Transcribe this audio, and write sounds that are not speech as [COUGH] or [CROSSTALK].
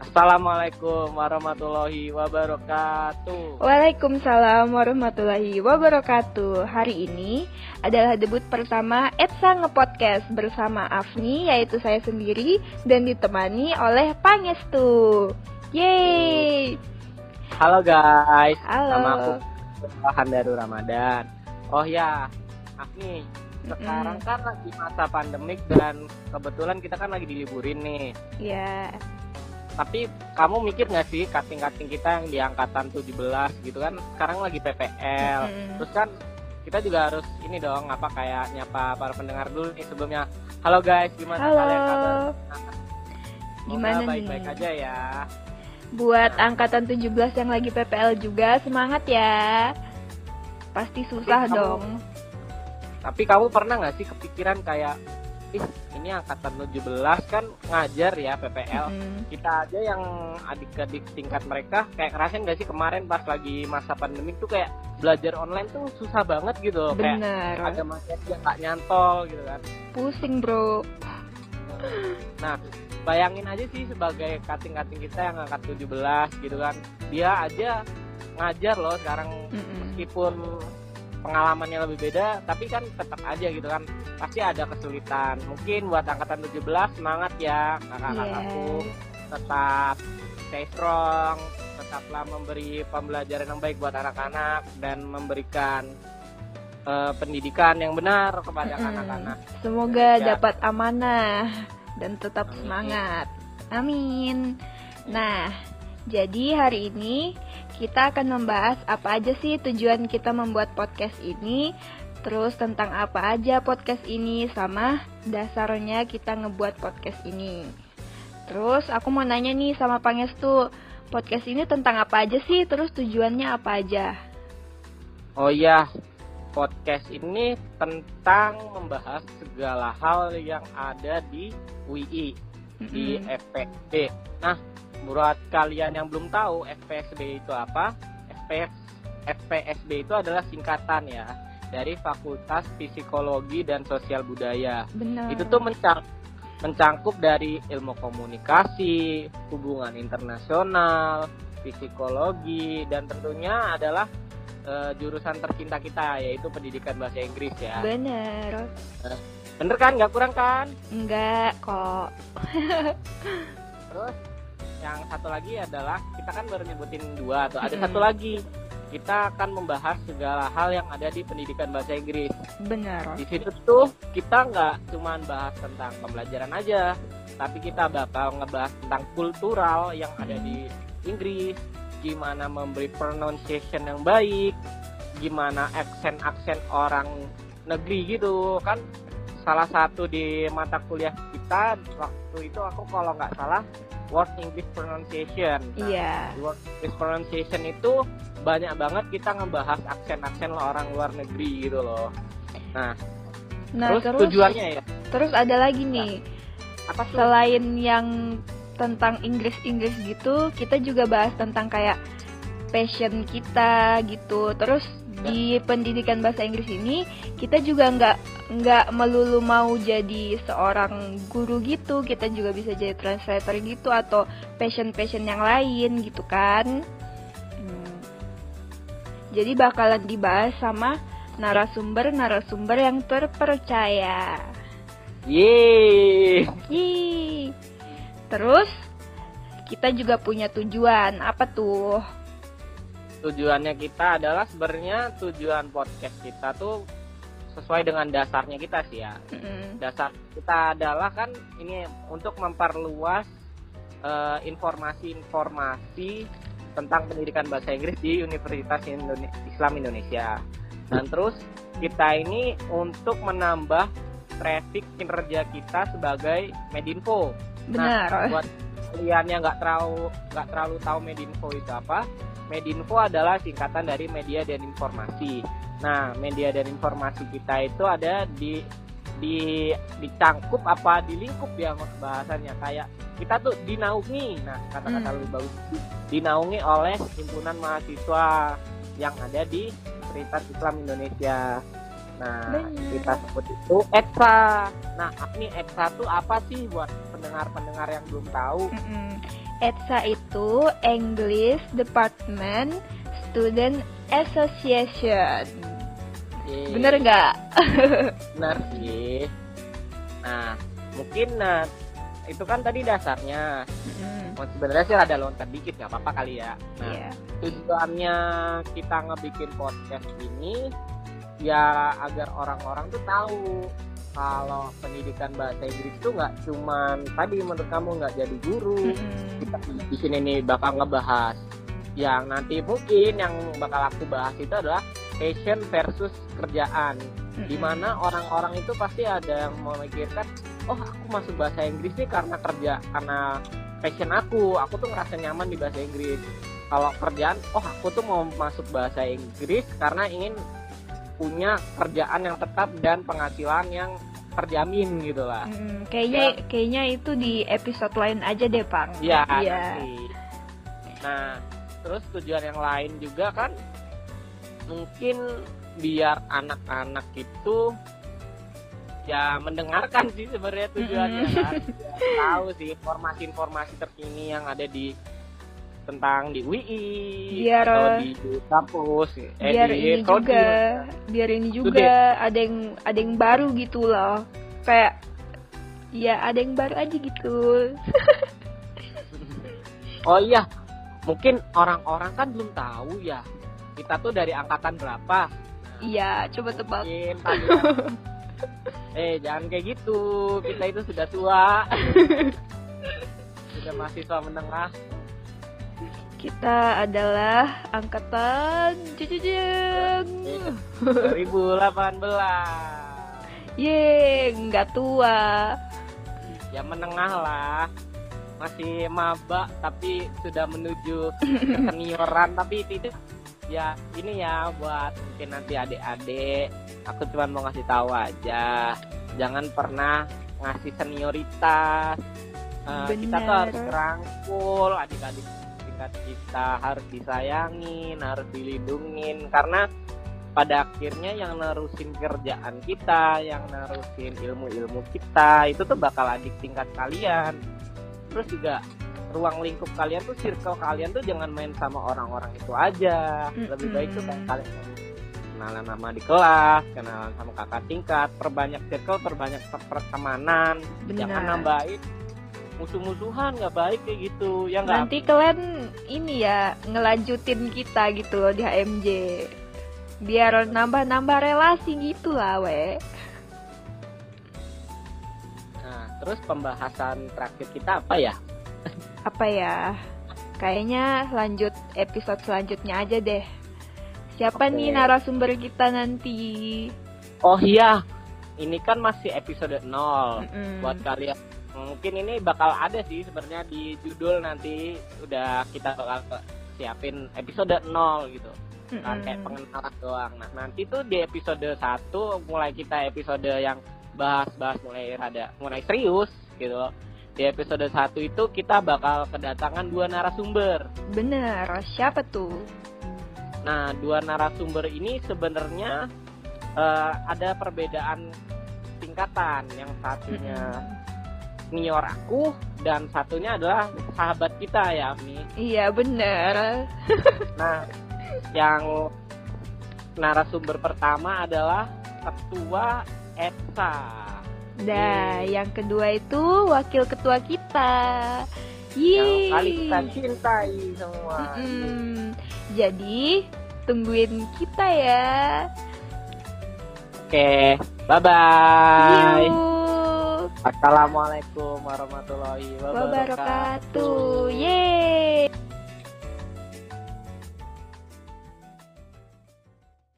Assalamualaikum warahmatullahi wabarakatuh. Waalaikumsalam warahmatullahi wabarakatuh. Hari ini adalah debut pertama Etsa Ngepodcast bersama Afni, yaitu saya sendiri, dan ditemani oleh Pangestu. Yeay! Halo guys. Halo. Nama aku Bahan Daru Ramadan. Oh ya, Afni, sekarang Mm-mm. kan lagi masa pandemik dan kebetulan kita kan lagi diliburin nih. Ya, Tapi kamu mikir nggak sih kating-kating kita yang di angkatan 17 gitu kan sekarang lagi PPL. Mm-mm. Terus kan kita juga harus ini dong apa kayak nyapa para pendengar dulu nih sebelumnya. Halo guys, gimana halo. kalian kabar? Gimana baik-baik aja ya. Buat angkatan 17 yang lagi PPL juga, semangat ya. Pasti susah kamu- dong. Tapi kamu pernah nggak sih kepikiran kayak, ih ini angkatan 17 kan ngajar ya PPL. Mm-mm. Kita aja yang adik-adik tingkat mereka kayak ngerasain nggak sih kemarin pas lagi masa pandemik tuh kayak belajar online tuh susah banget gitu. Kayak Bener. ada materi yang nggak nyantol gitu kan. Pusing, bro. Nah, bayangin aja sih sebagai kating-kating kita yang angkat 17 gitu kan. Dia aja ngajar loh sekarang Mm-mm. meskipun pengalamannya lebih beda tapi kan tetap aja gitu kan pasti ada kesulitan mungkin buat angkatan 17 semangat ya kakak-kakakku Iya. tetap stay strong tetaplah memberi pembelajaran yang baik buat anak-anak dan memberikan eh, pendidikan yang benar kepada Mm-mm. anak-anak Semoga dapat amanah dan tetap Amin. semangat. Amin. Nah, jadi hari ini kita akan membahas apa aja sih tujuan kita membuat podcast ini, terus tentang apa aja podcast ini sama dasarnya kita ngebuat podcast ini. Terus aku mau nanya nih sama Pangestu, podcast ini tentang apa aja sih? Terus tujuannya apa aja? Oh iya, podcast ini tentang membahas segala hal yang ada di UI di Mm-mm. FPSB. Nah, buat kalian yang belum tahu FPSB itu apa? FPS FPSB itu adalah singkatan ya dari Fakultas Psikologi dan Sosial Budaya. Benar. Itu tuh mencang- mencangkup dari ilmu komunikasi, hubungan internasional, psikologi dan tentunya adalah eh, jurusan tercinta kita yaitu pendidikan bahasa Inggris ya. Bener. Bener kan? Nggak kurang kan? Enggak kok. [LAUGHS] Terus yang satu lagi adalah kita kan baru nyebutin dua atau ada Mm-mm. satu lagi kita akan membahas segala hal yang ada di pendidikan bahasa Inggris. Benar. Di situ tuh kita nggak cuma bahas tentang pembelajaran aja, tapi kita bakal ngebahas tentang kultural yang ada di Inggris, gimana memberi pronunciation yang baik, gimana aksen-aksen orang negeri gitu kan. Salah satu di mata kuliah kita waktu itu aku kalau nggak salah word English pronunciation. Nah, Iya. di word English pronunciation itu banyak banget kita ngebahas aksen-aksen orang luar negeri gitu loh. Nah, Nah, terus, terus tujuannya ya terus ada lagi nih. apa tuh? Selain yang tentang Inggris-Inggris gitu, kita juga bahas tentang kayak passion kita gitu. Terus di pendidikan bahasa Inggris ini kita juga nggak nggak melulu mau jadi seorang guru gitu. Kita juga bisa jadi translator gitu atau passion-passion yang lain gitu kan. Hmm. Jadi bakalan dibahas sama narasumber-narasumber yang terpercaya. Yeay. Yeay. Terus kita juga punya tujuan. Apa tuh? Tujuannya kita adalah sebenarnya tujuan podcast kita tuh sesuai dengan dasarnya kita sih ya. Mm-mm. Dasar kita adalah kan ini untuk memperluas eh, informasi-informasi tentang pendidikan bahasa Inggris di Universitas Indone- Islam Indonesia. Dan terus kita ini untuk menambah traffic kinerja kita sebagai Medinfo. Benar. Nah, buat kalian yang nggak terlalu nggak terlalu tahu Medinfo itu apa, Medinfo adalah singkatan dari media dan informasi. Nah, media dan informasi kita itu ada di di dicangkup apa di lingkup ya bahasanya kayak kita tuh dinaungi. Nah, kata-kata Hmm. lebih bagus dinaungi oleh himpunan mahasiswa yang ada di Universitas Islam Indonesia. Nah, Benar. kita sebut itu EXA. Nah, ini EXA tuh apa sih buat pendengar-pendengar yang belum tahu? ETSA itu English Department Student Association. Bener nggak? [LAUGHS] Benar sih. Nah, mungkin nah itu kan tadi dasarnya. Mm, Sebenarnya sih ada loncat dikit nggak apa-apa kali ya. Nah, Iya. tujuannya kita ngebikin podcast ini ya agar orang-orang tuh tahu kalau pendidikan bahasa Inggris itu nggak cuman tadi menurut kamu nggak jadi guru. Mm-mm. Kita di sini nih bakal ngebahas yang nanti mungkin yang bakal aku bahas itu adalah passion versus kerjaan. Di mana orang-orang itu pasti ada yang memikirkan, oh aku masuk bahasa Inggris nih karena kerja, karena passion aku, aku tuh ngerasa nyaman di bahasa Inggris. Kalau kerjaan, oh aku tuh mau masuk bahasa Inggris karena ingin punya kerjaan yang tetap dan penghasilan yang terjamin gitu lah. Mm, kayaknya kayaknya itu di episode lain aja deh, Pang. Iya, nanti. Nah, terus tujuan yang lain juga kan mungkin biar anak-anak itu ya mendengarkan sih sebenarnya tujuannya Mm-mm. kan. Biar tahu sih informasi-informasi terkini yang ada di tentang di UI Biar- atau di kampus eh, Biar di ini prodi. juga, biar ini juga ada yang ada yang baru gitu loh. Kayak ya ada yang baru aja gitu. [LAUGHS] Oh iya, mungkin orang-orang kan belum tahu ya kita tuh dari angkatan berapa. Iya, coba tebak. Mungkin [LAUGHS] eh jangan kayak gitu, kita itu sudah tua. [LAUGHS] sudah mahasiswa menengah. Kita adalah angkatan. Eh, 2018. Ye, nggak tua. Ya menengah lah. Masih maba tapi sudah menuju [LAUGHS] kesenioran tapi itu ya ini ya buat mungkin nanti adik-adik. Aku cuma mau ngasih tahu aja. Jangan pernah ngasih senioritas. Eh, kita tuh harus rangkul adik-adik tingkat kita harus disayangin harus dilindungin. Karena pada akhirnya yang nerusin kerjaan kita yang nerusin ilmu-ilmu kita itu tuh bakal adik tingkat kalian. Terus juga ruang lingkup kalian tuh circle kalian tuh jangan main sama orang-orang itu aja. Lebih baik tuh kayak kalian. Kenalan nama di kelas kenalan sama kakak tingkat perbanyak circle perbanyak per- pertemanan. Jangan nambahin musuh-musuhan nggak baik kayak gitu ya nggak? Nanti kalian ini ya ngelanjutin kita gitu loh di HMJ. Biar nambah-nambah relasi gitu lah, we. nah terus pembahasan terakhir kita apa ya Apa ya? Kayaknya lanjut episode selanjutnya aja deh. Siapa Oke. nih narasumber kita nanti? oh iya ini kan masih episode 0 Mm-mm. buat kalian mungkin ini bakal ada sih sebenarnya di judul nanti udah kita bakal siapin episode 0 gitu kan Mm-mm. kayak pengenalan doang nah nanti tuh di episode 1 mulai kita episode yang bahas-bahas mulai rada mulai serius gitu di episode 1 itu kita bakal kedatangan dua narasumber Bener, siapa tuh? nah dua narasumber ini sebenarnya eh, ada perbedaan tingkatan yang satunya senior aku dan satunya adalah sahabat kita ya Mi. Iya bener. Nah, yang narasumber pertama adalah ketua ETSA. Nah, yang kedua itu wakil ketua kita. Yang Yeay. kali kita cintai semua. Mm-mm. Jadi, tungguin kita ya. Oke, bye-bye. Assalamualaikum warahmatullahi wabarakatuh. Wabarakatuh.